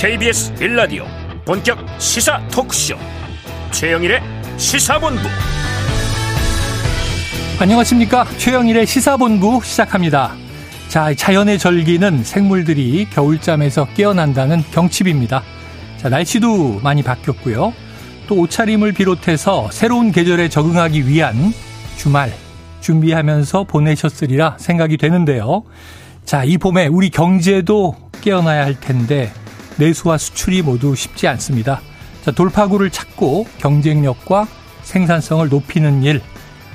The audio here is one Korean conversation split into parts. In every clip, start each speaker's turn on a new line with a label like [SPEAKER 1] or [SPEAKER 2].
[SPEAKER 1] KBS 빌라디오 본격 시사 토크쇼 최영일의 시사본부.
[SPEAKER 2] 안녕하십니까? 최영일의 시사본부 시작합니다. 자 자연의 절기는 생물들이 겨울잠에서 깨어난다는 경칩입니다. 자 날씨도 많이 바뀌었고요. 또 옷차림을 비롯해서 새로운 계절에 적응하기 위한 주말 준비하면서 보내셨으리라 생각이 되는데요. 자, 이 봄에 우리 경제도 깨어나야 할 텐데 내수와 수출이 모두 쉽지 않습니다. 자, 돌파구를 찾고 경쟁력과 생산성을 높이는 일,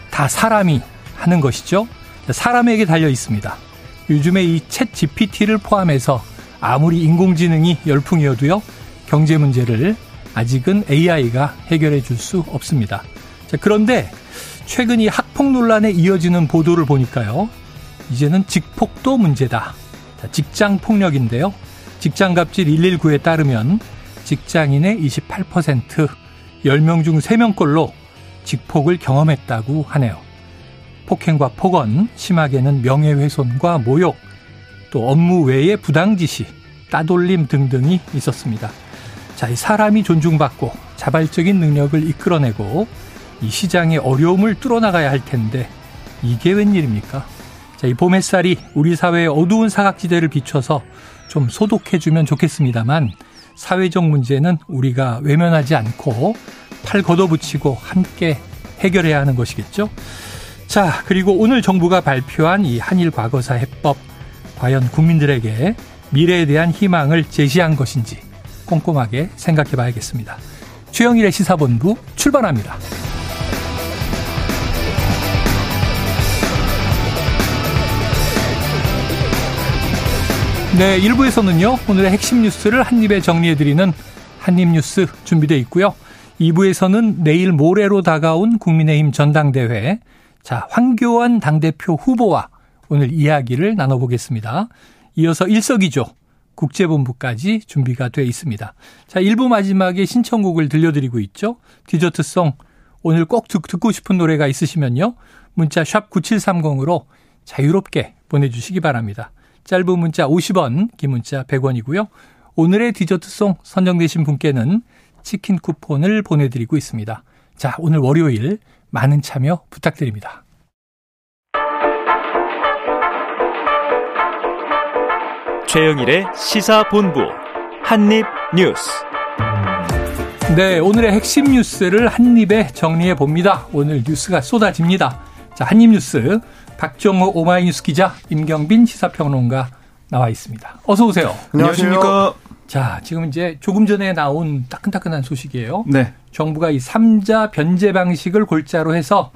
[SPEAKER 2] 다 사람이 하는 것이죠. 자, 사람에게 달려 있습니다. 요즘에 이 챗 GPT를 포함해서 아무리 인공지능이 열풍이어도요, 경제 문제를 아직은 AI가 해결해 줄 수 없습니다. 자, 그런데 최근 이 학폭 논란에 이어지는 보도를 보니까요. 이제는 직폭도 문제다. 자, 직장 폭력인데요. 직장갑질 119에 따르면 직장인의 28% 10명 중 3명꼴로 직폭을 경험했다고 하네요. 폭행과 폭언, 심하게는 명예훼손과 모욕, 또 업무 외의 부당지시, 따돌림 등등이 있었습니다. 자, 이 사람이 존중받고 자발적인 능력을 이끌어내고 이 시장의 어려움을 뚫어나가야 할 텐데 이게 웬일입니까? 자, 이 봄 햇살이 우리 사회의 어두운 사각지대를 비춰서 좀 소독해주면 좋겠습니다만 사회적 문제는 우리가 외면하지 않고 팔 걷어붙이고 함께 해결해야 하는 것이겠죠. 자, 그리고 오늘 정부가 발표한 이 한일 과거사 해법 과연 국민들에게 미래에 대한 희망을 제시한 것인지 꼼꼼하게 생각해 봐야겠습니다. 최영일의 시사본부 출발합니다. 네, 1부에서는요, 오늘의 핵심 뉴스를 한입에 정리해드리는 한입 뉴스 준비되어 있고요. 2부에서는 내일 모레로 다가온 국민의힘 전당대회, 자, 황교안 당대표 후보와 오늘 이야기를 나눠보겠습니다. 이어서 일석이조 국제본부까지 준비가 돼 있습니다. 자, 1부 마지막에 신청곡을 들려드리고 있죠. 디저트송 오늘 꼭 듣고 싶은 노래가 있으시면요. 문자 샵 9730으로 자유롭게 보내주시기 바랍니다. 짧은 문자 50원, 긴 문자 100원이고요. 오늘의 디저트송 선정되신 분께는 치킨 쿠폰을 보내드리고 있습니다. 자, 오늘 월요일 많은 참여 부탁드립니다.
[SPEAKER 1] 최영일의 시사본부 한입뉴스.
[SPEAKER 2] 네, 오늘의 핵심 뉴스를 한입에 정리해 봅니다. 오늘 뉴스가 쏟아집니다. 자, 한입뉴스 박정호 오마이뉴스 기자, 임경빈 시사평론가 나와 있습니다. 어서 오세요.
[SPEAKER 3] 안녕하십니까.
[SPEAKER 2] 자, 지금 이제 조금 전에 나온 따끈따끈한 소식이에요.
[SPEAKER 3] 네.
[SPEAKER 2] 정부가 이 삼자 변제 방식을 골자로 해서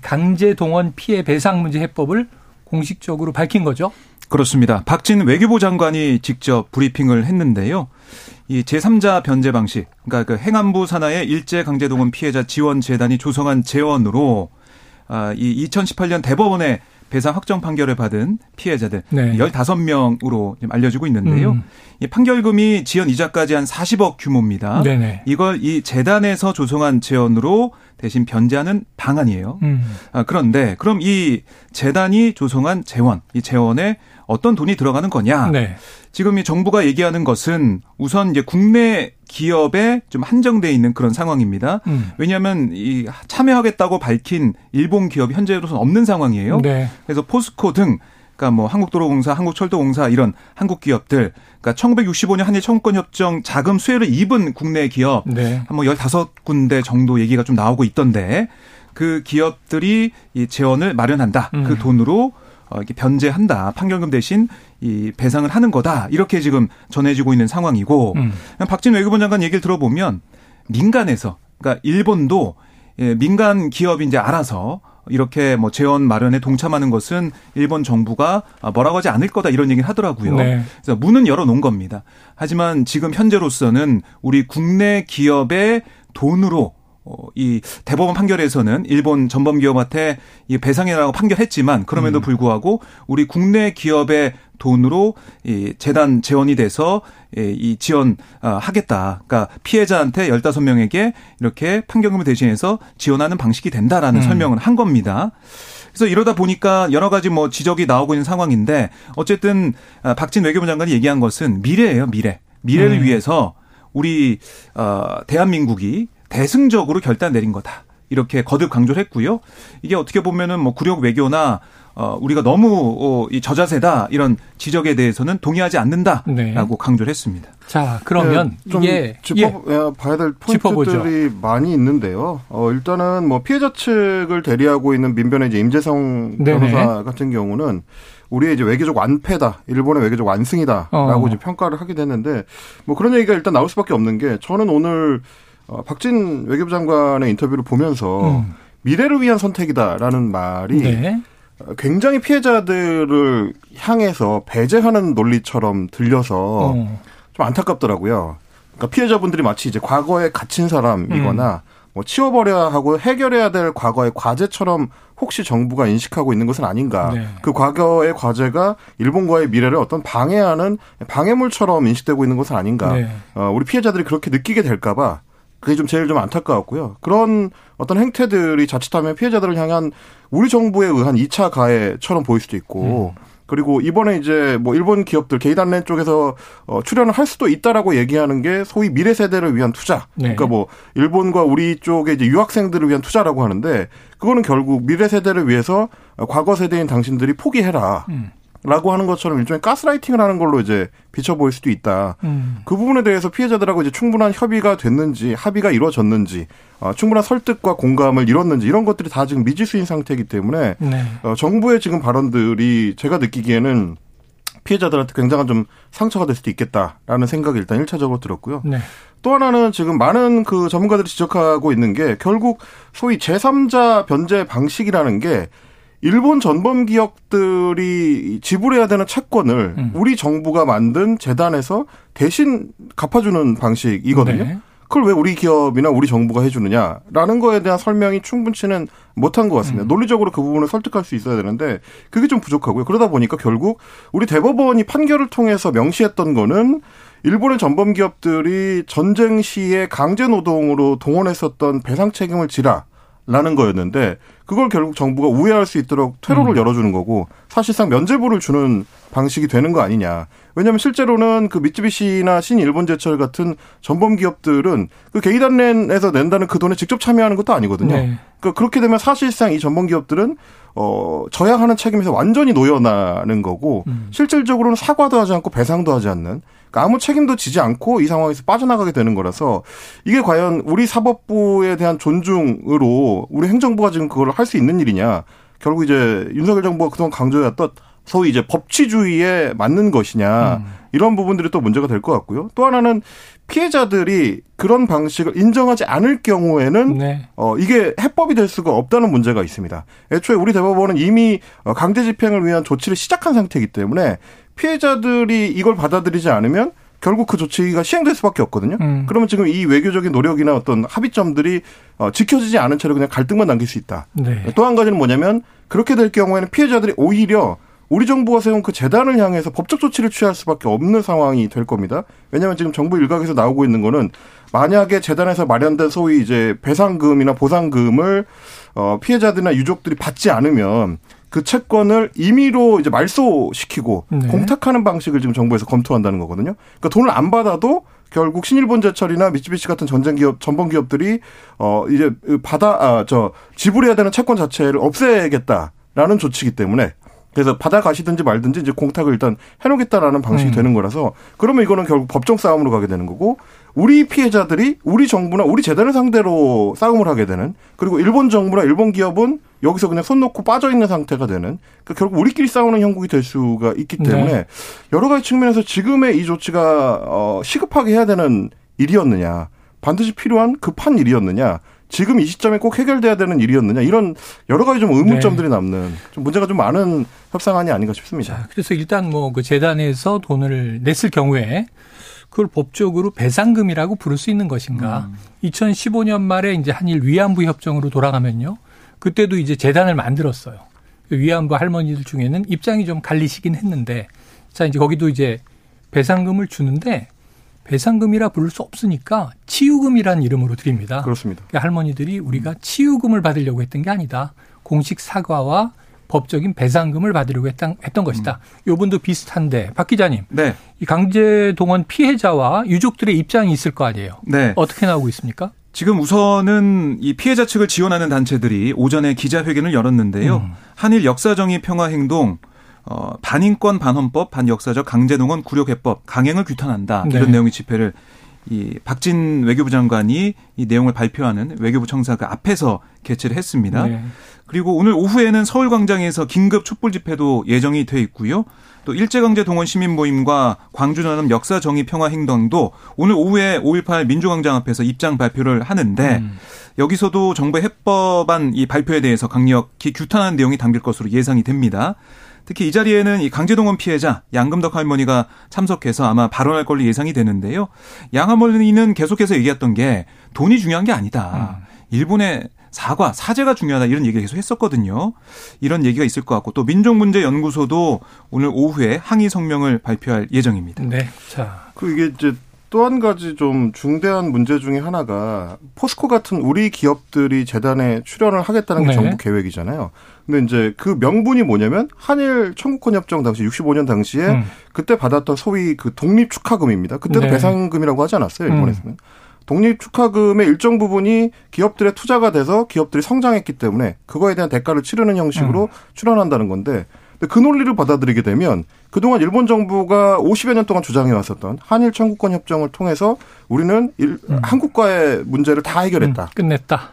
[SPEAKER 2] 강제 동원 피해 배상 문제 해법을 공식적으로 밝힌 거죠.
[SPEAKER 3] 그렇습니다. 박진 외교부 장관이 직접 브리핑을 했는데요. 이 제3자 변제 방식, 그러니까 그 행안부 산하의 일제 강제 동원 피해자 지원 재단이 조성한 재원으로 아, 이 2018년 대법원의 배상 확정 판결을 받은 피해자들 네. 15명으로 알려지고 있는데요. 음. 이 판결금이 지연 이자까지 한 40억 규모입니다. 네네. 이걸 이 재단에서 조성한 재원으로 대신 변제하는 방안이에요. 음. 아, 그런데 그럼 이 재단이 조성한 재원, 이 재원에 어떤 돈이 들어가는 거냐? 네. 지금 이 정부가 얘기하는 것은 우선 이제 국내 기업에 좀 한정돼 있는 그런 상황입니다. 음. 왜냐하면 이 참여하겠다고 밝힌 일본 기업이 현재로서는 없는 상황이에요. 네. 그래서 포스코 등 그러니까 뭐 한국도로공사, 한국철도공사 이런 한국 기업들, 그러니까 1965년 한일 청구권 협정 자금 수혜를 입은 국내 기업 네. 한뭐 15군데 정도 얘기가 좀 나오고 있던데 그 기업들이 이 재원을 마련한다. 그 음. 그 돈으로 어, 이렇게 변제한다. 판결금 대신 이 배상을 하는 거다. 이렇게 지금 전해지고 있는 상황이고 음. 박진 외교부 장관 얘기를 들어보면 민간에서 그러니까 일본도 예, 민간 기업이 이제 알아서 이렇게 뭐 재원 마련에 동참하는 것은 일본 정부가 뭐라고 하지 않을 거다 이런 얘기를 하더라고요. 네. 그래서 문은 열어 놓은 겁니다. 하지만 지금 현재로서는 우리 국내 기업의 돈으로 어, 이 대법원 판결에서는 일본 전범 기업한테 이 배상해라고 판결했지만 그럼에도 음. 불구하고 우리 국내 기업의 돈으로 이 재단 재원이 돼서 이 지원 어, 하겠다. 그러니까 피해자한테 15명에게 이렇게 판결금을 대신해서 지원하는 방식이 된다라는 음. 설명을 한 겁니다. 그래서 이러다 보니까 여러 가지 뭐 지적이 나오고 있는 상황인데 어쨌든 아, 박진 외교부 장관이 얘기한 것은 미래예요, 미래. 미래를 음. 위해서 우리 어 대한민국이 대승적으로 결단 내린 거다. 이렇게 거듭 강조를 했고요. 이게 어떻게 보면은 뭐 구력 외교나 어, 우리가 너무 어, 이 저자세다 이런 지적에 대해서는 동의하지 않는다라고 네. 강조를 했습니다.
[SPEAKER 2] 자 그러면
[SPEAKER 4] 네, 좀 이게 짚어 예, 봐야 될 포인트들이 짚어보죠. 많이 있는데요. 어, 일단은 뭐 피해자 측을 대리하고 있는 민변의 이제 임재성 변호사 네네. 같은 경우는 우리의 이제 외교적 완패다, 일본의 외교적 완승이다라고 어. 이제 평가를 하게 됐는데 뭐 그런 얘기가 일단 나올 수밖에 없는 게 저는 오늘 어, 박진 외교부 장관의 인터뷰를 보면서 음. 미래를 위한 선택이다라는 말이 네. 굉장히 피해자들을 향해서 배제하는 논리처럼 들려서 어. 좀 안타깝더라고요. 그러니까 피해자분들이 마치 이제 과거에 갇힌 사람이거나 음. 뭐 치워버려야 하고 해결해야 될 과거의 과제처럼 혹시 정부가 인식하고 있는 것은 아닌가. 네. 그 과거의 과제가 일본과의 미래를 어떤 방해하는 방해물처럼 인식되고 있는 것은 아닌가. 네. 어, 우리 피해자들이 그렇게 느끼게 될까봐 그게 좀 제일 좀 안타까웠고요. 그런 어떤 행태들이 자칫하면 피해자들을 향한 우리 정부에 의한 2차 가해처럼 보일 수도 있고 음. 그리고 이번에 이제 뭐 일본 기업들 게이단렌 쪽에서 어 출연을 할 수도 있다라고 얘기하는 게 소위 미래 세대를 위한 투자. 네. 그러니까 뭐 일본과 우리 쪽에 이제 유학생들을 위한 투자라고 하는데 그거는 결국 미래 세대를 위해서 과거 세대인 당신들이 포기해라. 음. 라고 하는 것처럼 일종의 가스라이팅을 하는 걸로 이제 비춰 보일 수도 있다. 음. 그 부분에 대해서 피해자들하고 이제 충분한 협의가 됐는지 합의가 이루어졌는지 어, 충분한 설득과 공감을 이뤘는지 이런 것들이 다 지금 미지수인 상태이기 때문에 네. 어, 정부의 지금 발언들이 제가 느끼기에는 피해자들한테 굉장한 좀 상처가 될 수도 있겠다라는 생각이 일단 일차적으로 들었고요. 네. 또 하나는 지금 많은 그 전문가들이 지적하고 있는 게 결국 소위 제3자 변제 방식이라는 게 일본 전범 기업들이 지불해야 되는 채권을 음. 우리 정부가 만든 재단에서 대신 갚아주는 방식이거든요. 네. 그걸 왜 우리 기업이나 우리 정부가 해주느냐라는 거에 대한 설명이 충분치는 못한 것 같습니다. 음. 논리적으로 그 부분을 설득할 수 있어야 되는데 그게 좀 부족하고요. 그러다 보니까 결국 우리 대법원이 판결을 통해서 명시했던 거는 일본의 전범 기업들이 전쟁 시에 강제 노동으로 동원했었던 배상 책임을 지라. 라는 거였는데 그걸 결국 정부가 우회할 수 있도록 퇴로를 음. 열어주는 거고 사실상 면제부를 주는 방식이 되는 거 아니냐. 왜냐하면 실제로는 그 미쯔비시나 신일본제철 같은 전범 기업들은 그 게이단렌에서 낸다는 그 돈에 직접 참여하는 것도 아니거든요. 네. 그러니까 그렇게 되면 사실상 이 전범 기업들은 어 져야 하는 책임에서 완전히 놓여나는 거고 음. 실질적으로는 사과도 하지 않고 배상도 하지 않는 그러니까 아무 책임도 지지 않고 이 상황에서 빠져나가게 되는 거라서 이게 과연 우리 사법부에 대한 존중으로 우리 행정부가 지금 그걸 할 수 있는 일이냐. 결국 이제 윤석열 정부가 그동안 강조해왔던 소위 이제 법치주의에 맞는 것이냐. 음. 이런 부분들이 또 문제가 될 것 같고요. 또 하나는 피해자들이 그런 방식을 인정하지 않을 경우에는 네. 어 이게 해법이 될 수가 없다는 문제가 있습니다. 애초에 우리 대법원은 이미 어, 강제 집행을 위한 조치를 시작한 상태이기 때문에 피해자들이 이걸 받아들이지 않으면 결국 그 조치가 시행될 수밖에 없거든요. 음. 그러면 지금 이 외교적인 노력이나 어떤 합의점들이 어, 지켜지지 않은 채로 그냥 갈등만 남길 수 있다. 네. 또한 가지는 뭐냐면 그렇게 될 경우에는 피해자들이 오히려 우리 정부가 세운 그 재단을 향해서 법적 조치를 취할 수밖에 없는 상황이 될 겁니다. 왜냐하면 지금 정부 일각에서 나오고 있는 거는 만약에 재단에서 마련된 소위 이제 배상금이나 보상금을 어 피해자들이나 유족들이 받지 않으면 그 채권을 임의로 이제 말소시키고 네. 공탁하는 방식을 지금 정부에서 검토한다는 거거든요. 그러니까 돈을 안 받아도 결국 신일본제철이나 미쯔비시 같은 전쟁 기업, 전범 기업들이 어 이제 받아 아 저 지불해야 되는 채권 자체를 없애겠다라는 조치이기 때문에 그래서 받아가시든지 말든지 이제 공탁을 일단 해놓겠다라는 방식이 음. 되는 거라서 그러면 이거는 결국 법정 싸움으로 가게 되는 거고 우리 피해자들이 우리 정부나 우리 재단을 상대로 싸움을 하게 되는 그리고 일본 정부나 일본 기업은 여기서 그냥 손 놓고 빠져 있는 상태가 되는 그러니까 결국 우리끼리 싸우는 형국이 될 수가 있기 때문에 네. 여러 가지 측면에서 지금의 이 조치가 어 시급하게 해야 되는 일이었느냐 반드시 필요한 급한 일이었느냐 지금 이 시점에 꼭 해결돼야 되는 일이었느냐 이런 여러 가지 좀 의문점들이 네. 남는 좀 문제가 좀 많은 협상안이 아닌가 싶습니다.
[SPEAKER 2] 자, 그래서 일단 뭐 그 재단에서 돈을 냈을 경우에 그걸 법적으로 배상금이라고 부를 수 있는 것인가? 음. 2015년 말에 이제 한일 위안부 협정으로 돌아가면요. 그때도 이제 재단을 만들었어요. 위안부 할머니들 중에는 입장이 좀 갈리시긴 했는데 자, 이제 거기도 이제 배상금을 주는데 배상금이라 부를 수 없으니까 치유금이라는 이름으로 드립니다.
[SPEAKER 4] 그렇습니다.
[SPEAKER 2] 그러니까 할머니들이 우리가 치유금을 받으려고 했던 게 아니다. 공식 사과와 법적인 배상금을 받으려고 했던, 했던 것이다. 음. 요 분도 비슷한데 박 기자님.
[SPEAKER 3] 네.
[SPEAKER 2] 이 강제 동원 피해자와 유족들의 입장이 있을 거 아니에요. 네. 어떻게 나오고 있습니까?
[SPEAKER 3] 지금 우선은 이 피해자 측을 지원하는 단체들이 오전에 기자회견을 열었는데요. 음. 한일 역사정의 평화행동 어, 반인권 반헌법 반역사적 강제동원 구력해법 강행을 규탄한다 네. 이런 내용의 집회를 이 박진 외교부 장관이 이 내용을 발표하는 외교부 청사 그 앞에서 개최를 했습니다. 네. 그리고 오늘 오후에는 서울광장에서 긴급 촛불 집회도 예정이 돼 있고요. 또 일제강제 동원 시민 모임과 광주 전남 역사 정의 평화 행동도 오늘 오후에 5.18 민주광장 앞에서 입장 발표를 하는데 음. 여기서도 정부의 해법안 이 발표에 대해서 강력히 규탄하는 내용이 담길 것으로 예상이 됩니다. 특히 이 자리에는 이 강제동원 피해자 양금덕 할머니가 참석해서 아마 발언할 걸로 예상이 되는데요. 양 할머니는 계속해서 얘기했던 게 돈이 중요한 게 아니다. 음. 일본의 사과, 사죄가 중요하다 이런 얘기를 계속 했었거든요. 이런 얘기가 있을 것 같고 또 민족문제연구소도 오늘 오후에 항의 성명을 발표할 예정입니다.
[SPEAKER 2] 네. 자,
[SPEAKER 4] 그 이게 이제 또 한 가지 좀 중대한 문제 중에 하나가 포스코 같은 우리 기업들이 재단에 출연을 하겠다는 게 네. 정부 계획이잖아요. 근데 이제 그 명분이 뭐냐면 한일 청구권 협정 당시 65년 당시에 음. 그때 받았던 소위 그 독립 축하금입니다. 그때도 네. 배상금이라고 하지 않았어요, 일본에서는. 음. 독립 축하금의 일정 부분이 기업들의 투자가 돼서 기업들이 성장했기 때문에 그거에 대한 대가를 치르는 형식으로 음. 출연한다는 건데 그 논리를 받아들이게 되면 그동안 일본 정부가 50여 년 동안 주장해 왔었던 한일 청구권 협정을 통해서 우리는 일, 음. 한국과의 문제를 다 해결했다. 음,
[SPEAKER 2] 끝냈다.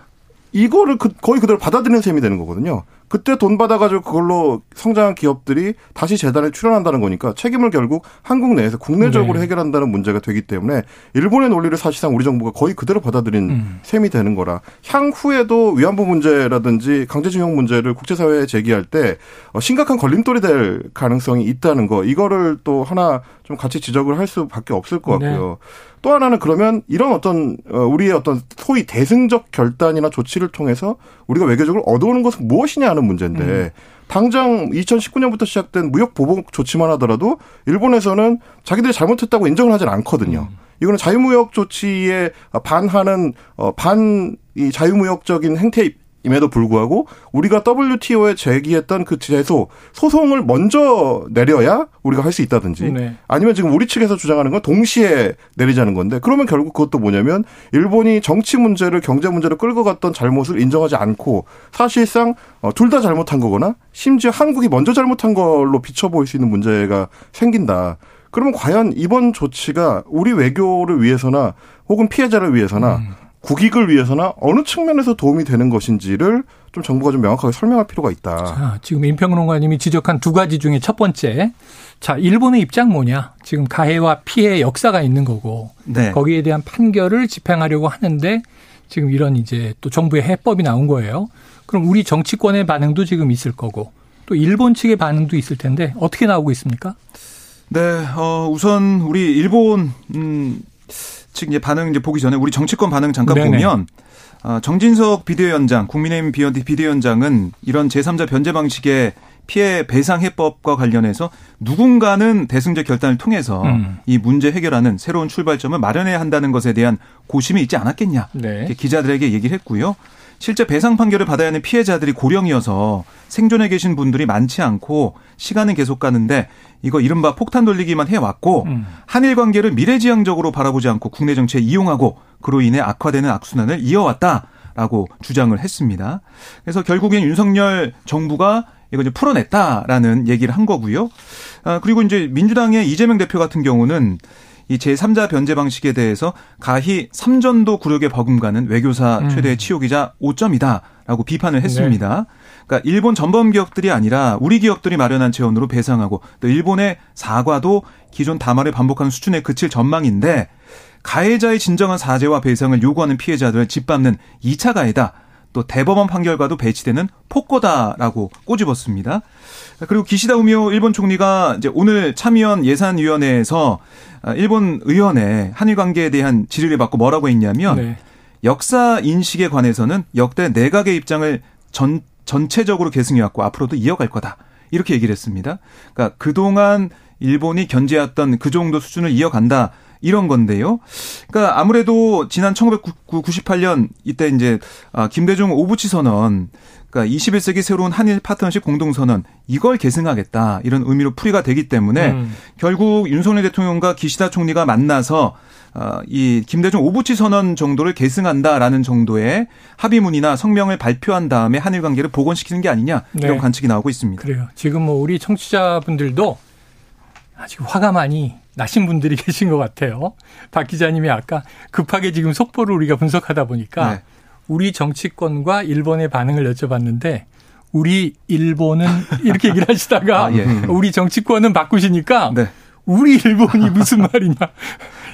[SPEAKER 4] 이거를 그, 거의 그대로 받아들이는 셈이 되는 거거든요. 그때 돈 받아가지고 그걸로 성장한 기업들이 다시 재단에 출연한다는 거니까 책임을 결국 한국 내에서 국내적으로 네. 해결한다는 문제가 되기 때문에 일본의 논리를 사실상 우리 정부가 거의 그대로 받아들인 음. 셈이 되는 거라 향후에도 위안부 문제라든지 강제징용 문제를 국제사회에 제기할 때 어, 심각한 걸림돌이 될 가능성이 있다는 거 이거를 또 하나 좀 같이 지적을 할 수밖에 없을 것 같고요. 네. 또 하나는 그러면 이런 어떤 어, 우리의 어떤 소위 대승적 결단이나 조치를 통해서 우리가 외교적으로 얻어오는 것은 무엇이냐 하는 문제인데 음. 당장 2019년부터 시작된 무역 보복 조치만 하더라도 일본에서는 자기들이 잘못했다고 인정을 하진 않거든요. 음. 이거는 자유무역 조치에 반하는 어, 반 이 자유무역적인 행태 임에도 불구하고 우리가 WTO에 제기했던 그 제소 소송을 먼저 내려야 우리가 할 수 있다든지 네. 아니면 지금 우리 측에서 주장하는 건 동시에 내리자는 건데 그러면 결국 그것도 뭐냐면 일본이 정치 문제를 경제 문제로 끌고 갔던 잘못을 인정하지 않고 사실상 어, 둘다 잘못한 거거나 심지어 한국이 먼저 잘못한 걸로 비춰 보일 수 있는 문제가 생긴다. 그러면 과연 이번 조치가 우리 외교를 위해서나 혹은 피해자를 위해서나 음. 국익을 위해서나 어느 측면에서 도움이 되는 것인지를 좀 정부가 좀 명확하게 설명할 필요가 있다.
[SPEAKER 2] 자, 지금 임평론가님이 지적한 두 가지 중에 첫 번째. 자, 일본의 입장 뭐냐? 지금 가해와 피해 역사가 있는 거고. 네. 거기에 대한 판결을 집행하려고 하는데 지금 이런 이제 또 정부의 해법이 나온 거예요. 그럼 우리 정치권의 반응도 지금 있을 거고 또 일본 측의 반응도 있을 텐데 어떻게 나오고 있습니까?
[SPEAKER 3] 네, 어, 우선 우리 일본, 음, 측 이제 반응 이제 보기 전에 우리 정치권 반응 잠깐 네네. 보면 어, 정진석 비대위원장, 국민의힘 비대위원장은 이런 제3자 변제 방식의 피해 배상 해법과 관련해서 누군가는 대승적 결단을 통해서 음. 이 문제 해결하는 새로운 출발점을 마련해야 한다는 것에 대한 고심이 있지 않았겠냐. 네. 기자들에게 얘기를 했고요. 실제 배상 판결을 받아야 하는 피해자들이 고령이어서 생존해 계신 분들이 많지 않고 시간은 계속 가는데 이거 이른바 폭탄 돌리기만 해왔고 음. 한일 관계를 미래지향적으로 바라보지 않고 국내 정치에 이용하고 그로 인해 악화되는 악순환을 이어왔다라고 주장을 했습니다. 그래서 결국엔 윤석열 정부가 이거 이제 풀어냈다라는 얘기를 한 거고요. 아, 그리고 이제 민주당의 이재명 대표 같은 경우는 이 제3자 변제 방식에 대해서 가히 삼전도 굴욕에 버금가는 외교사 음. 최대 치욕이자 오점이다라고 비판을 했습니다. 네. 그러니까 일본 전범 기업들이 아니라 우리 기업들이 마련한 재원으로 배상하고 또 일본의 사과도 기존 담화를 반복하는 수준에 그칠 전망인데 가해자의 진정한 사죄와 배상을 요구하는 피해자들을 짓밟는 2차 가해다. 또 대법원 판결과도 배치되는 폭거다라고 꼬집었습니다. 그리고 기시다 우미오 일본 총리가 이제 오늘 참의원 예산위원회에서 일본 의원의 한일 관계에 대한 질의를 받고 뭐라고 했냐면 네. 역사 인식에 관해서는 역대 내각의 입장을 전 전체적으로 계승해왔고 앞으로도 이어갈 거다. 이렇게 얘기를 했습니다. 그러니까 그동안 일본이 견제했던 그 정도 수준을 이어간다. 이런 건데요. 그러니까 아무래도 지난 1998년 이때 이제 아, 김대중 오부치 선언 그러니까 21세기 새로운 한일 파트너십 공동선언 이걸 계승하겠다 이런 의미로 풀이가 되기 때문에 음. 결국 윤석열 대통령과 기시다 총리가 만나서 어, 이 김대중 오부치 선언 정도를 계승한다라는 정도의 합의문이나 성명을 발표한 다음에 한일 관계를 복원시키는 게 아니냐 이런 네. 관측이 나오고 있습니다.
[SPEAKER 2] 그래요. 지금 뭐 우리 청취자분들도 아직 화가 많이 나신 분들이 계신 것 같아요. 박 기자님이 아까 급하게 지금 속보를 우리가 분석하다 보니까 네. 우리 정치권과 일본의 반응을 여쭤봤는데 우리 일본은 이렇게 얘기를 하시다가 아, 예. 우리 정치권은 바꾸시니까 네. 우리 일본이 무슨 말이냐.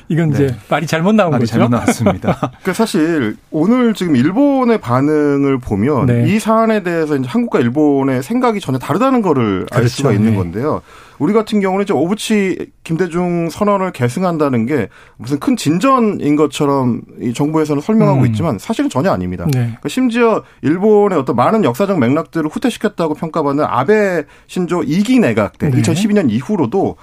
[SPEAKER 2] 이건 이제 네. 말이 잘못 나온
[SPEAKER 3] 말이
[SPEAKER 2] 거죠.
[SPEAKER 3] 잘못 나왔습니다.
[SPEAKER 4] 그러니까 사실 오늘 지금 일본의 반응을 보면 네. 이 사안에 대해서 이제 한국과 일본의 생각이 전혀 다르다는 거를 그렇죠. 알 수가 있는 네. 건데요. 우리 같은 경우는 이제 오부치 김대중 선언을 계승한다는 게 무슨 큰 진전인 것처럼 이 정부에서는 설명하고 음. 있지만 사실은 전혀 아닙니다. 네. 그러니까 심지어 일본의 어떤 많은 역사적 맥락들을 후퇴시켰다고 평가받는 아베 신조 2기 내각 때 네. 2012년 이후로도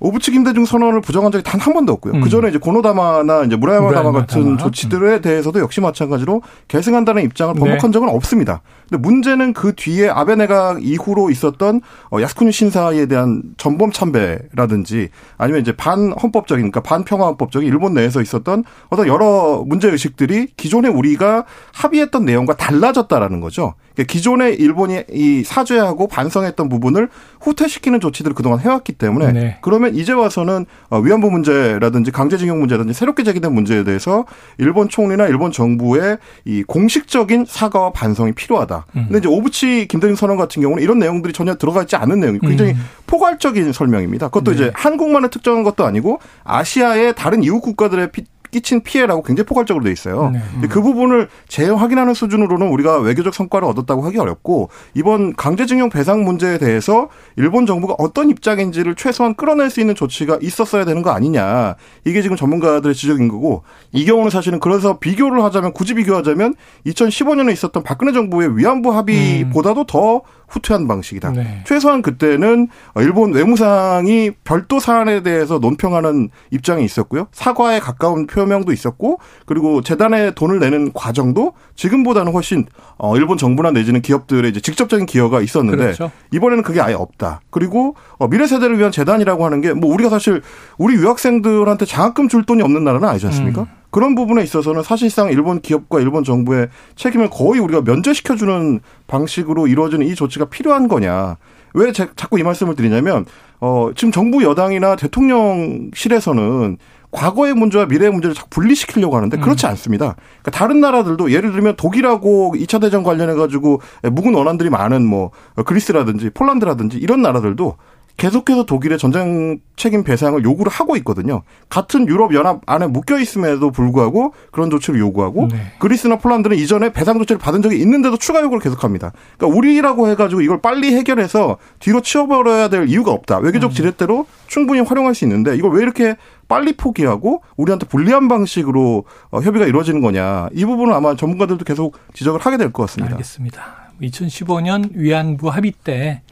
[SPEAKER 4] 오부치 김대중 선언을 부정한 적이 단 한 번도 없고요. 음. 그 전에 이제 고노다마나 이제 무라야마 다마 같은 조치들에 대해서도 역시 마찬가지로 계승한다는 입장을 번복한 네. 적은 없습니다. 근데 문제는 그 뒤에 아베 내각 이후로 있었던 어, 야스쿠니 신사에 대한 전범 참배라든지 아니면 이제 반 헌법적인 그러니까 반평화 헌법적인 일본 내에서 있었던 어떤 여러 문제 의식들이 기존에 우리가 합의했던 내용과 달라졌다라는 거죠. 그러니까 기존에 일본이 이 사죄하고 반성했던 부분을 후퇴시키는 조치들을 그동안 해왔기 때문에 네. 그러면 이제 와서는 어, 위안부 문제라든지 강제징용 문제라든지 새롭게 제기된 문제에 대해서 일본 총리나 일본 정부의 이 공식적인 사과와 반성이 필요하다. 음. 근데 이제 오부치 김대중 선언 같은 경우는 이런 내용들이 전혀 들어가 있지 않은 내용이 굉장히 음. 포괄적인 설명입니다. 그것도 네. 이제 한국만의 특정한 것도 아니고 아시아의 다른 이웃 국가들의 끼친 피해라고 굉장히 포괄적으로 돼 있어요. 네. 그 부분을 재확인하는 수준으로는 우리가 외교적 성과를 얻었다고 하기 어렵고 이번 강제징용 배상 문제에 대해서 일본 정부가 어떤 입장인지를 최소한 끌어낼 수 있는 조치가 있었어야 되는 거 아니냐. 이게 지금 전문가들의 지적인 거고 이 경우는 사실은 그래서 비교를 하자면 굳이 비교하자면 2015년에 있었던 박근혜 정부의 위안부 합의보다도 음. 더 후퇴한 방식이다. 네. 최소한 그때는 일본 외무상이 별도 사안에 대해서 논평하는 입장이 있었고요. 사과에 가까운 표명도 있었고 그리고 재단에 돈을 내는 과정도 지금보다는 훨씬 어 일본 정부나 내지는 기업들의 이제 직접적인 기여가 있었는데 그렇죠. 이번에는 그게 아예 없다. 그리고 어 미래 세대를 위한 재단이라고 하는 게 뭐 우리가 사실 우리 유학생들한테 장학금 줄 돈이 없는 나라는 아니지 않습니까? 음. 그런 부분에 있어서는 사실상 일본 기업과 일본 정부의 책임을 거의 우리가 면제시켜주는 방식으로 이루어지는 이 조치가 필요한 거냐. 왜 자꾸 이 말씀을 드리냐면, 어, 지금 정부 여당이나 대통령실에서는 과거의 문제와 미래의 문제를 자꾸 분리시키려고 하는데 음. 그렇지 않습니다. 그러니까 다른 나라들도 예를 들면 독일하고 2차 대전 관련해 가지고 묵은 원한들이 많은 뭐 그리스라든지 폴란드라든지 이런 나라들도 계속해서 독일의 전쟁 책임 배상을 요구를 하고 있거든요. 같은 유럽 연합 안에 묶여 있음에도 불구하고 그런 조치를 요구하고 네. 그리스나 폴란드는 이전에 배상 조치를 받은 적이 있는데도 추가 요구를 계속합니다. 그러니까 우리라고 해가지고 이걸 빨리 해결해서 뒤로 치워버려야 될 이유가 없다. 외교적 음. 지렛대로 충분히 활용할 수 있는데 이걸 왜 이렇게 빨리 포기하고 우리한테 불리한 방식으로 어, 협의가 이루어지는 거냐 이 부분은 아마 전문가들도 계속 지적을 하게 될 것 같습니다.
[SPEAKER 2] 알겠습니다. 2015년 위안부 합의 때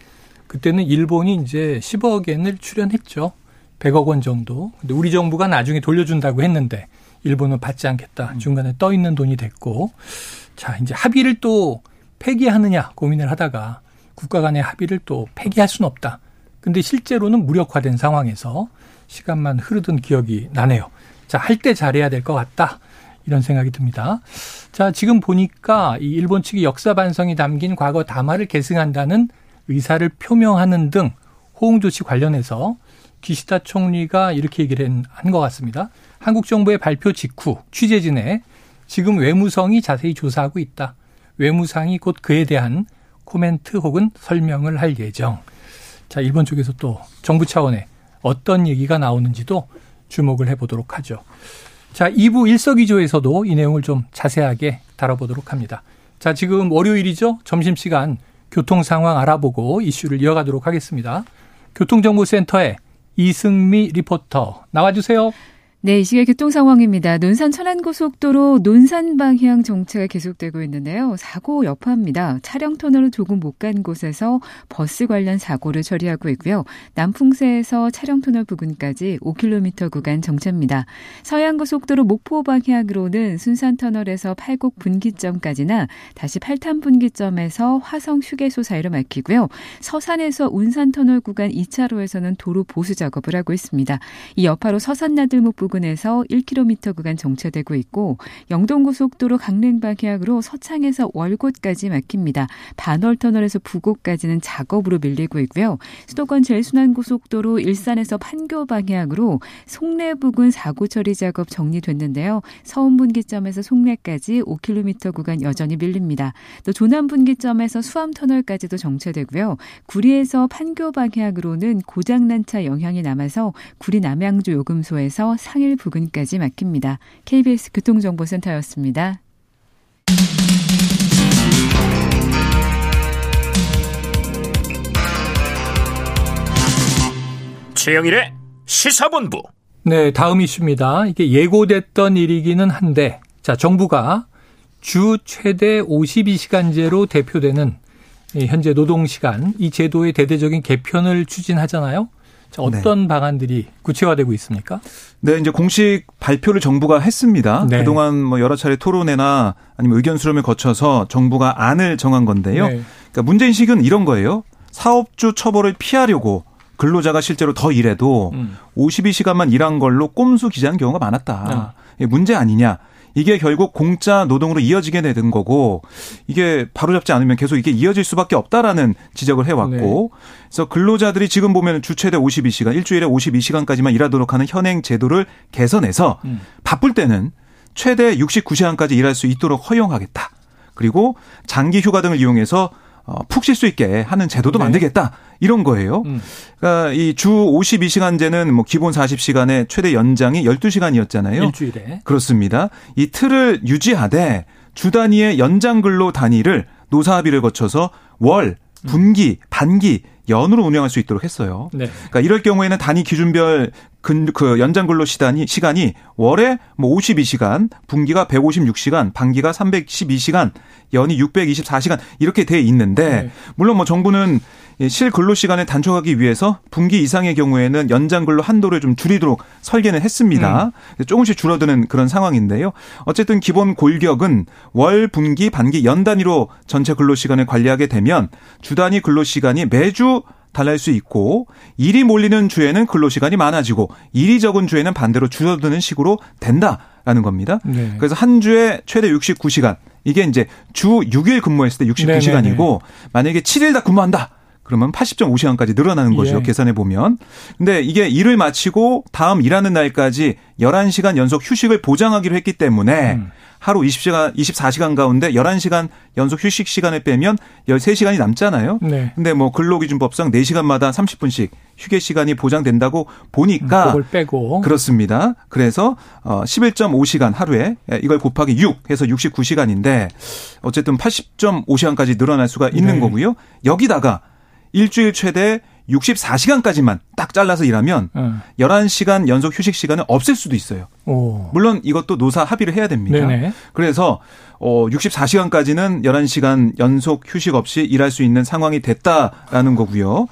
[SPEAKER 2] 그때는 일본이 이제 10억 엔을 출연했죠. 100억 원 정도. 근데 우리 정부가 나중에 돌려준다고 했는데 일본은 받지 않겠다. 음. 중간에 떠 있는 돈이 됐고. 자, 이제 합의를 또 폐기하느냐 고민을 하다가 국가 간의 합의를 또 폐기할 수는 없다. 근데 실제로는 무력화된 상황에서 시간만 흐르던 기억이 나네요. 자, 할 때 잘해야 될 것 같다. 이런 생각이 듭니다. 자, 지금 보니까 이 일본 측이 역사 반성이 담긴 과거 담화를 계승한다는 의사를 표명하는 등 호응 조치 관련해서 기시다 총리가 이렇게 얘기를 한 것 같습니다. 한국 정부의 발표 직후 취재진에 지금 외무성이 자세히 조사하고 있다. 외무상이 곧 그에 대한 코멘트 혹은 설명을 할 예정. 자, 일본 쪽에서 또 정부 차원의 어떤 얘기가 나오는지도 주목을 해보도록 하죠. 자, 2부 일석이조에서도 이 내용을 좀 자세하게 다뤄보도록 합니다. 자, 지금 월요일이죠. 점심시간 교통 상황 알아보고 이슈를 이어가도록 하겠습니다. 교통정보센터에 이승미 리포터 나와주세요.
[SPEAKER 5] 네, 이 시각 교통 상황입니다. 논산 천안고속도로 논산 방향 정체가 계속되고 있는데요. 사고 여파입니다. 차량 터널을 조금 못 간 곳에서 버스 관련 사고를 처리하고 있고요. 남풍세에서 차량 터널 부근까지 5km 구간 정체입니다. 서양고속도로 목포 방향으로는 순산 터널에서 팔곡 분기점까지나 다시 팔탄 분기점에서 화성 휴게소 사이로 막히고요. 서산에서 운산 터널 구간 2차로에서는 도로 보수 작업을 하고 있습니다. 이 여파로 서산 나들목 부근 부근에서 1km 구간 정체되고 있고 영동고속도로 강릉 방향으로 서창에서 월곶까지 막힙니다. 반월터널에서 부곡까지는 작업으로 밀리고 있고요. 수도권 제일순환고속도로 일산에서 판교 방향으로 송내 부근 사고 처리 작업 정리됐는데요. 서운 분기점에서 송내까지 5km 구간 여전히 밀립니다. 또 조남 분기점에서 수암 터널까지도 정체되고요. 구리에서 판교 방향으로는 고장난 차 영향이 남아서 구리 남양주 요금소에서 상 상일 부근까지 막힙니다. KBS 교통정보센터였습니다.
[SPEAKER 1] 최영일의 시사본부.
[SPEAKER 2] 네, 다음 이슈입니다. 이게 예고됐던 일이기는 한데, 자, 정부가 주 최대 52시간제로 대표되는 현재 노동시간, 이 제도의 대대적인 개편을 추진하잖아요. 자, 어떤 네. 방안들이 구체화되고 있습니까?
[SPEAKER 3] 네, 이제 공식 발표를 정부가 했습니다. 네. 그동안 뭐 여러 차례 토론회나 아니면 의견 수렴을 거쳐서 정부가 안을 정한 건데요. 네. 그러니까 문제 인식은 이런 거예요. 사업주 처벌을 피하려고 근로자가 실제로 더 일해도 음. 52시간만 일한 걸로 꼼수 기재하는 경우가 많았다. 네. 문제 아니냐. 이게 결국 공짜 노동으로 이어지게 되는 거고 이게 바로잡지 않으면 계속 이게 이어질 수밖에 없다라는 지적을 해왔고 네. 그래서 근로자들이 지금 보면 주 최대 52시간 일주일에 52시간까지만 일하도록 하는 현행 제도를 개선해서 음. 바쁠 때는 최대 69시간까지 일할 수 있도록 허용하겠다. 그리고 장기 휴가 등을 이용해서 어, 푹 쉴 수 있게 하는 제도도 네. 만들겠다. 이런 거예요. 음. 그러니까 이 주 52시간제는 뭐 기본 40시간에 최대 연장이 12시간이었잖아요.
[SPEAKER 2] 일주일에.
[SPEAKER 3] 그렇습니다. 이 틀을 유지하되 주 단위의 연장 근로 단위를 노사 합의를 거쳐서 월, 분기, 반기 연으로 운영할 수 있도록 했어요. 네. 그러니까 이럴 경우에는 단위 기준별 근, 그 연장 근로 시간이 시간이 월에 뭐 52시간, 분기가 156시간, 반기가 312시간, 연이 624시간 이렇게 돼 있는데 네. 물론 뭐 정부는 실 근로 시간을 단축하기 위해서 분기 이상의 경우에는 연장 근로 한도를 좀 줄이도록 설계는 했습니다. 음. 조금씩 줄어드는 그런 상황인데요. 어쨌든 기본 골격은 월, 분기, 반기, 연 단위로 전체 근로 시간을 관리하게 되면 주 단위 근로 시간이 매주 달랄 수 있고 일이 몰리는 주에는 근로 시간이 많아지고 일이 적은 주에는 반대로 줄어드는 식으로 된다라는 겁니다. 네. 그래서 한 주에 최대 69시간 이게 이제 주 6일 근무했을 때 69시간이고 만약에 7일 다 근무한다. 그러면 80.5시간까지 늘어나는 거죠. 예. 계산해 보면. 근데 이게 일을 마치고 다음 일하는 날까지 11시간 연속 휴식을 보장하기로 했기 때문에 음. 하루 20시간 24시간 가운데 11시간 연속 휴식 시간을 빼면 13시간이 남잖아요. 네. 근데 뭐 근로기준법상 4시간마다 30분씩 휴게 시간이 보장된다고 보니까
[SPEAKER 2] 그걸 빼고
[SPEAKER 3] 그렇습니다. 그래서 어 11.5시간 하루에 이걸 곱하기 6 해서 69시간인데 어쨌든 80.5시간까지 늘어날 수가 있는 네. 거고요. 여기다가 일주일 최대 64시간까지만 딱 잘라서 일하면 음. 11시간 연속 휴식 시간을 없앨 수도 있어요. 오. 물론 이것도 노사 합의를 해야 됩니다. 네네. 그래서 어 64시간까지는 11시간 연속 휴식 없이 일할 수 있는 상황이 됐다라는 거고요.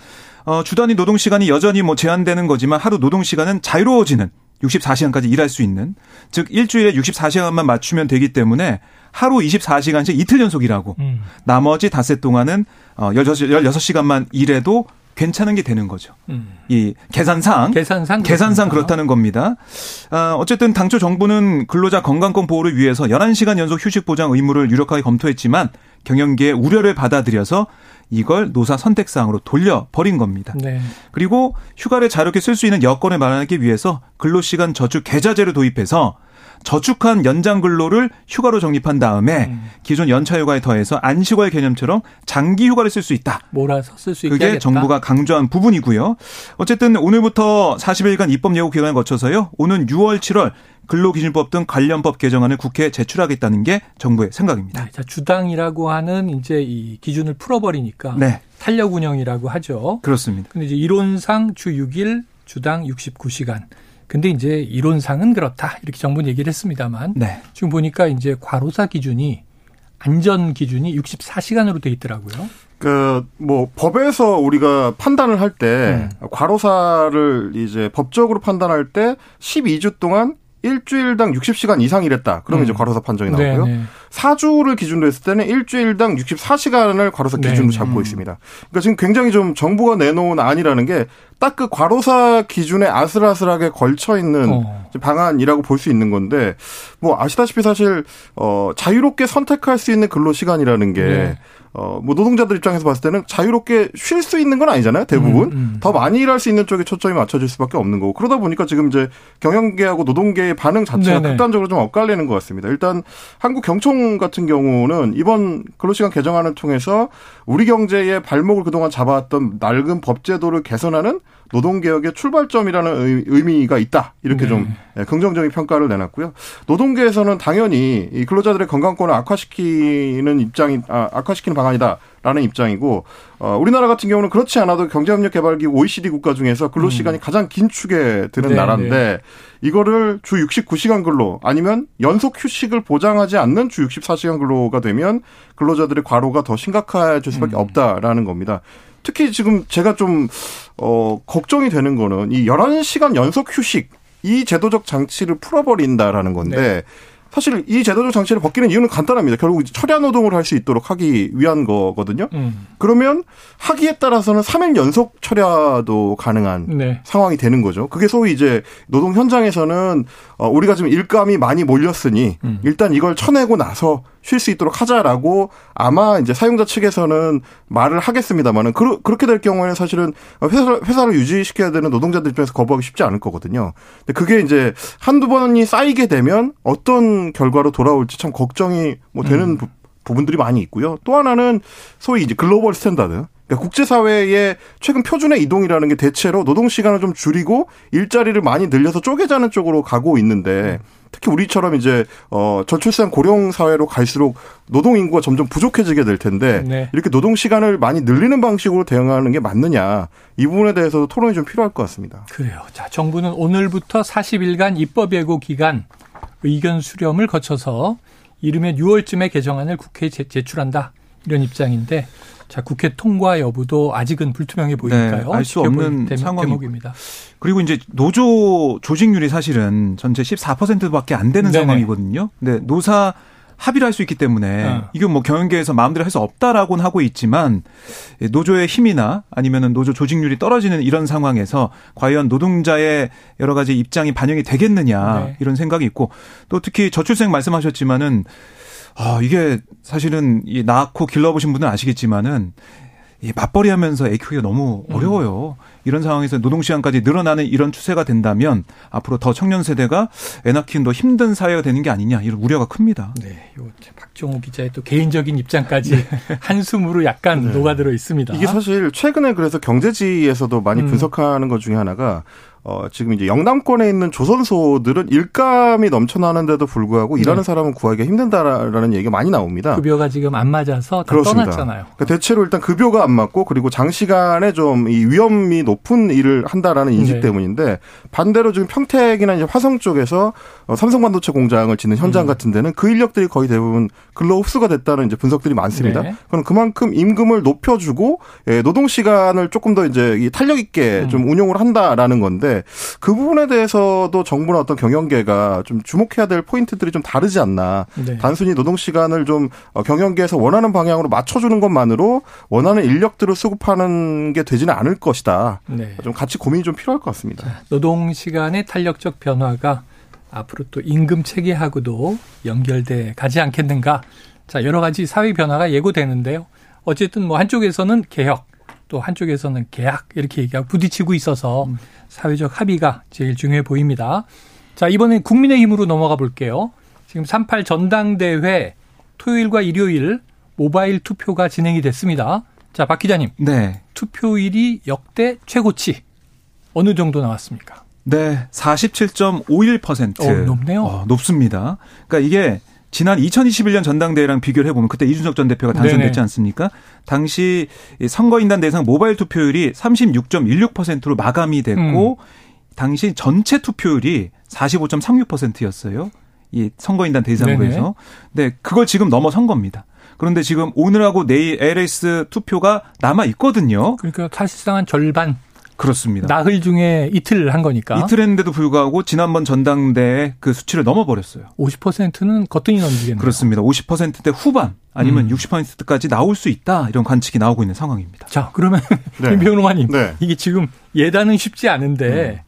[SPEAKER 3] 어 주단위 노동 시간이 여전히 뭐 제한되는 거지만 하루 노동 시간은 자유로워지는 64시간까지 일할 수 있는 즉 일주일에 64시간만 맞추면 되기 때문에 하루 24시간씩 이틀 연속 일하고 음. 나머지 닷새 동안은 어 16시간만 일해도 괜찮은 게 되는 거죠. 음. 이 계산상
[SPEAKER 2] 계산상
[SPEAKER 3] 계산상 그렇다는 겁니다. 아, 어쨌든 당초 정부는 근로자 건강권 보호를 위해서 11시간 연속 휴식 보장 의무를 유력하게 검토했지만 경영계의 우려를 받아들여서 이걸 노사 선택사항으로 돌려버린 겁니다. 네. 그리고 휴가를 자유롭게 쓸 수 있는 여건을 마련하기 위해서 근로시간 저축 계좌제를 도입해서 저축한 연장 근로를 휴가로 적립한 다음에 음. 기존 연차 휴가에 더해서 안식월 개념처럼 장기 휴가를 쓸 수 있다.
[SPEAKER 2] 몰아서 쓸 수 있게
[SPEAKER 3] 그게
[SPEAKER 2] 하겠다.
[SPEAKER 3] 정부가 강조한 부분이고요. 어쨌든 오늘부터 40일간 입법 예고 기간을 거쳐서요. 오는 6월, 7월 근로기준법 등 관련법 개정안을 국회에 제출하겠다는 게 정부의 생각입니다.
[SPEAKER 2] 네, 자, 주당이라고 하는 이제 이 기준을 풀어버리니까 네. 탄력 운영이라고 하죠.
[SPEAKER 3] 그렇습니다.
[SPEAKER 2] 근데 이제 이론상 주 6일 주당 69시간 근데 이제 이론상은 그렇다. 이렇게 정부는 얘기를 했습니다만 네. 지금 보니까 이제 과로사 기준이 안전 기준이 64시간으로 돼 있더라고요.
[SPEAKER 4] 그, 뭐, 법에서 우리가 판단을 할 때, 음. 과로사를 이제 법적으로 판단할 때 12주 동안 일주일당 60시간 이상 일했다. 그러면 음. 이제 과로사 판정이 나오고요. 네네. 4주를 기준으로 했을 때는 일주일당 64시간을 과로사 기준으로 네네. 잡고 있습니다. 그러니까 지금 굉장히 좀 정부가 내놓은 안이라는 게 딱 그 과로사 기준에 아슬아슬하게 걸쳐 있는 어. 방안이라고 볼 수 있는 건데 뭐 아시다시피 사실 어 자유롭게 선택할 수 있는 근로 시간이라는 게 네. 어, 뭐 노동자들 입장에서 봤을 때는 자유롭게 쉴 수 있는 건 아니잖아요. 대부분. 음, 음. 더 많이 일할 수 있는 쪽에 초점이 맞춰질 수밖에 없는 거고. 그러다 보니까 지금 이제 경영계하고 노동계의 반응 자체가 네네. 극단적으로 좀 엇갈리는 것 같습니다. 일단 한국 경총 같은 경우는 이번 근로시간 개정안을 통해서 우리 경제의 발목을 그동안 잡아왔던 낡은 법제도를 개선하는 노동개혁의 출발점이라는 의미가 있다. 이렇게 네. 좀 예, 긍정적인 평가를 내놨고요. 노동계에서는 당연히 이 근로자들의 건강권을 악화시키는 입장이, 아, 악화시키는 방안이다 라는 입장이고, 어, 우리나라 같은 경우는 그렇지 않아도 경제협력개발기구 OECD 국가 중에서 근로시간이 음. 가장 긴 축에 드는 네, 나라인데, 네. 이거를 주 69시간 근로 아니면 연속 휴식을 보장하지 않는 주 64시간 근로가 되면 근로자들의 과로가 더 심각해질 수밖에 음. 없다라는 겁니다. 특히 지금 제가 좀, 어, 걱정이 되는 거는 이 11시간 연속 휴식, 이 제도적 장치를 풀어버린다라는 건데, 네. 사실 이 제도적 장치를 벗기는 이유는 간단합니다. 결국 철야 노동을 할 수 있도록 하기 위한 거거든요. 음. 그러면 하기에 따라서는 3일 연속 철야도 가능한 네. 상황이 되는 거죠. 그게 소위 이제 노동 현장에서는 어 우리가 지금 일감이 많이 몰렸으니 음. 일단 이걸 쳐내고 나서 쉴 수 있도록 하자라고 아마 이제 사용자 측에서는 말을 하겠습니다만은 그, 그렇게 될 경우에는 사실은 회사, 회사를 유지시켜야 되는 노동자들 입장에서 거부하기 쉽지 않을 거거든요. 근데 그게 이제 한두 번이 쌓이게 되면 어떤 결과로 돌아올지 참 걱정이 뭐 되는 음. 부, 부분들이 많이 있고요. 또 하나는 소위 이제 글로벌 스탠다드. 그러니까 국제사회의 최근 표준의 이동이라는 게 대체로 노동 시간을 좀 줄이고 일자리를 많이 늘려서 쪼개자는 쪽으로 가고 있는데 특히 우리처럼 이제 어 저출산 고령 사회로 갈수록 노동 인구가 점점 부족해지게 될 텐데 네. 이렇게 노동 시간을 많이 늘리는 방식으로 대응하는 게 맞느냐 이 부분에 대해서도 토론이 좀 필요할 것 같습니다.
[SPEAKER 2] 그래요. 자, 정부는 오늘부터 40일간 입법 예고 기간 의견 수렴을 거쳐서 이르면 6월쯤에 개정안을 국회에 제출한다. 이런 입장인데 자 국회 통과 여부도 아직은 불투명해 보이니까요.
[SPEAKER 3] 네, 알수 없는 상황입니다. 그리고 이제 노조 조직률이 사실은 전체 14%밖에 안 되는 네네. 상황이거든요. 근데 노사 합의를 할 수 있기 때문에 어. 이건 뭐 경영계에서 마음대로 할 수 없다라고는 하고 있지만 노조의 힘이나 아니면은 노조 조직률이 떨어지는 이런 상황에서 과연 노동자의 여러 가지 입장이 반영이 되겠느냐 네. 이런 생각이 있고 또 특히 저출생 말씀하셨지만은 아 이게 사실은 이 낳고 길러보신 분은 아시겠지만은 이 맞벌이 하면서 애 키우기가 너무 음. 어려워요. 음. 이런 상황에서 노동시간까지 늘어나는 이런 추세가 된다면 앞으로 더 청년 세대가 애 낳기는 더 힘든 사회가 되는 게 아니냐 이런 우려가 큽니다.
[SPEAKER 2] 네. 요 박종호 기자의 또 개인적인 입장까지 네. 한숨으로 약간 네. 녹아들어 있습니다.
[SPEAKER 4] 이게 사실 최근에 그래서 경제지에서도 많이 음. 분석하는 것 중에 하나가 어, 지금 이제 영남권에 있는 조선소들은 일감이 넘쳐나는데도 불구하고 일하는 네. 사람은 구하기가 힘든다라는 얘기가 많이 나옵니다.
[SPEAKER 2] 급여가 지금 안 맞아서 다 그렇습니다. 떠났잖아요.
[SPEAKER 4] 그러니까 대체로 일단 급여가 안 맞고 그리고 장시간에 좀 이 위험이 높은 일을 한다라는 인식 네. 때문인데 반대로 지금 평택이나 이제 화성 쪽에서 어, 삼성반도체 공장을 짓는 현장 음. 같은 데는 그 인력들이 거의 대부분 근로 흡수가 됐다는 이제 분석들이 많습니다. 네. 그럼 그만큼 임금을 높여주고 예, 노동 시간을 조금 더 이제 탄력 있게 음. 좀 운용을 한다라는 건데 그 부분에 대해서도 정부나 어떤 경영계가 좀 주목해야 될 포인트들이 좀 다르지 않나. 네. 단순히 노동 시간을 좀 어, 경영계에서 원하는 방향으로 맞춰주는 것만으로 원하는 인력들을 수급하는 게 되지는 않을 것이다. 네. 좀 같이 고민이 좀 필요할 것 같습니다. 자,
[SPEAKER 2] 노동 시간의 탄력적 변화가 앞으로 또 임금 체계하고도 연결돼 가지 않겠는가. 자, 여러 가지 사회 변화가 예고되는데요. 어쨌든 뭐 한쪽에서는 개혁, 또 한쪽에서는 계약 이렇게 얘기하고 부딪히고 있어서 음. 사회적 합의가 제일 중요해 보입니다. 자, 이번엔 국민의힘으로 넘어가 볼게요. 지금 38 전당대회 토요일과 일요일 모바일 투표가 진행이 됐습니다. 자, 박 기자님. 네. 투표일이 역대 최고치 어느 정도 나왔습니까?
[SPEAKER 3] 네, 47.51%. 어,
[SPEAKER 2] 높네요.
[SPEAKER 3] 어, 높습니다. 그러니까 이게 지난 2021년 전당대회랑 비교를 해보면 그때 이준석 전 대표가 당선됐지 네네. 않습니까? 당시 선거인단 대상 모바일 투표율이 36.16%로 마감이 됐고 음. 당시 전체 투표율이 45.36%였어요. 이 선거인단 대상으로 해서. 네, 그걸 지금 넘어선 겁니다. 그런데 지금 오늘하고 내일 LS 투표가 남아 있거든요.
[SPEAKER 2] 그러니까 사실상 한 절반
[SPEAKER 3] 그렇습니다.
[SPEAKER 2] 나흘 중에 이틀 한 거니까.
[SPEAKER 3] 이틀 했는데도 불구하고 지난번 전당대회 그 수치를 넘어버렸어요.
[SPEAKER 2] 50%는 거뜬히 넘기겠네요.
[SPEAKER 3] 그렇습니다. 50%대 후반 아니면 음. 60%까지 나올 수 있다 이런 관측이 나오고 있는 상황입니다.
[SPEAKER 2] 자 그러면 네. 김병로마님 네. 이게 지금 예단은 쉽지 않은데 음.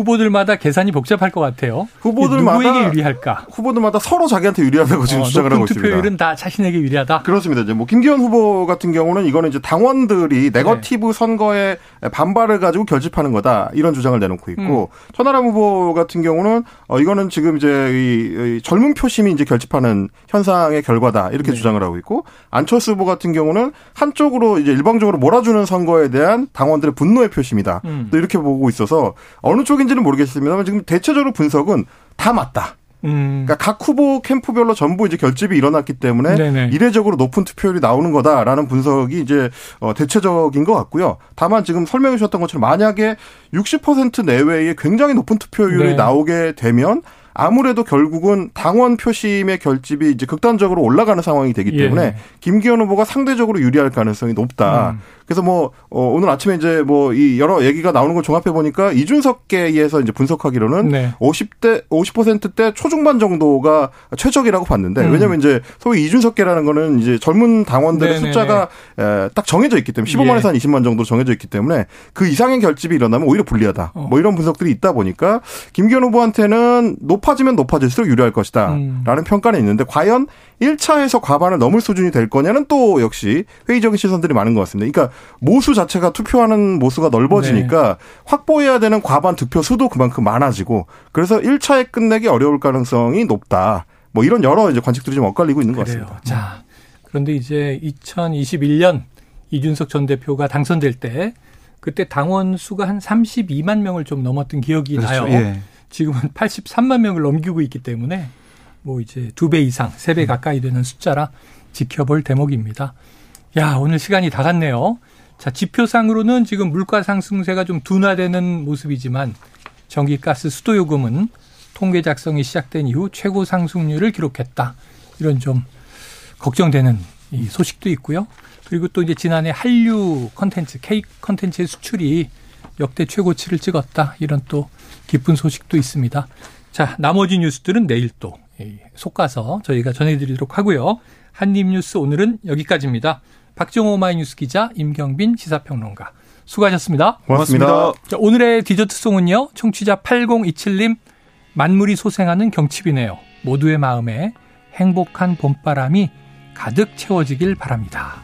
[SPEAKER 2] 후보들마다 계산이 복잡할 것 같아요. 후보들마다 누구에게 유리할까?
[SPEAKER 4] 후보들마다 서로 자기한테 유리하다고 지금 어, 주장을 하고 있습니다.
[SPEAKER 2] 투표율은 다 자신에게 유리하다.
[SPEAKER 4] 그렇습니다. 이제 뭐 김기현 후보 같은 경우는 이거는 이제 당원들이 네거티브 네. 선거에 반발을 가지고 결집하는 거다 이런 주장을 내놓고 있고 음. 천하람 후보 같은 경우는 어 이거는 지금 이제 이, 이 젊은 표심이 이제 결집하는 현상의 결과다 이렇게 네. 주장을 하고 있고 안철수 후보 같은 경우는 한쪽으로 이제 일방적으로 몰아주는 선거에 대한 당원들의 분노의 표심이다. 음. 또 이렇게 보고 있어서 어느 쪽 쪽인지는 모르겠습니다만 지금 대체적으로 분석은 다 맞다. 음. 그러니까 각 후보 캠프별로 전부 이제 결집이 일어났기 때문에 네네. 이례적으로 높은 투표율이 나오는 거다라는 분석이 이제 어 대체적인 것 같고요. 다만 지금 설명해 주셨던 것처럼 만약에 60% 내외의 굉장히 높은 투표율이 네. 나오게 되면 아무래도 결국은 당원 표심의 결집이 이제 극단적으로 올라가는 상황이 되기 때문에 예. 김기현 후보가 상대적으로 유리할 가능성이 높다. 음. 그래서 뭐 어, 오늘 아침에 이제 뭐 이 여러 얘기가 나오는 걸 종합해 보니까 이준석계에서 이제 분석하기로는 네. 50대 50%대 초중반 정도가 최적이라고 봤는데 음. 왜냐면 이제 소위 이준석계라는 거는 이제 젊은 당원들의 네네네. 숫자가 에, 딱 정해져 있기 때문에 15만에서 예. 한 20만 정도 정해져 있기 때문에 그 이상의 결집이 일어나면 오히려 불리하다. 어. 뭐 이런 분석들이 있다 보니까 김기현 후보한테는 높아지면 높아질수록 유리할 것이다. 음. 라는 평가는 있는데 과연 1차에서 과반을 넘을 수준이 될 거냐는 또 역시 회의적인 시선들이 많은 것 같습니다. 그러니까 모수 자체가 투표하는 모수가 넓어지니까 네. 확보해야 되는 과반 득표 수도 그만큼 많아지고 그래서 1차에 끝내기 어려울 가능성이 높다. 뭐 이런 여러 이제 관측들이 좀 엇갈리고 있는 것 그래요. 같습니다.
[SPEAKER 2] 자, 그런데 이제 2021년 이준석 전 대표가 당선될 때 그때 당원 수가 한 32만 명을 좀 넘었던 기억이 그렇죠. 나요. 예. 지금은 83만 명을 넘기고 있기 때문에 뭐 이제 두 배 이상, 세 배 가까이 되는 숫자라 지켜볼 대목입니다. 야, 오늘 시간이 다 갔네요. 자, 지표상으로는 지금 물가 상승세가 좀 둔화되는 모습이지만 전기가스 수도 요금은 통계 작성이 시작된 이후 최고 상승률을 기록했다. 이런 좀 걱정되는 이 소식도 있고요. 그리고 또 이제 지난해 한류 컨텐츠, K 컨텐츠의 수출이 역대 최고치를 찍었다. 이런 또 기쁜 소식도 있습니다. 자, 나머지 뉴스들은 내일 또 속가서 저희가 전해드리도록 하고요. 한입뉴스 오늘은 여기까지입니다. 박정호 마이뉴스 기자, 임경빈 시사평론가. 수고하셨습니다.
[SPEAKER 4] 고맙습니다.
[SPEAKER 2] 자, 오늘의 디저트송은요. 청취자 8027님 만물이 소생하는 경칩이네요. 모두의 마음에 행복한 봄바람이 가득 채워지길 바랍니다.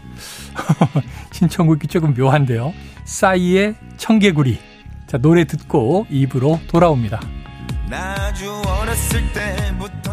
[SPEAKER 2] 신청곡이 조금 묘한데요. 싸이의 청개구리. 자, 노래 듣고 입으로 돌아옵니다. 나주 어렸을 때부터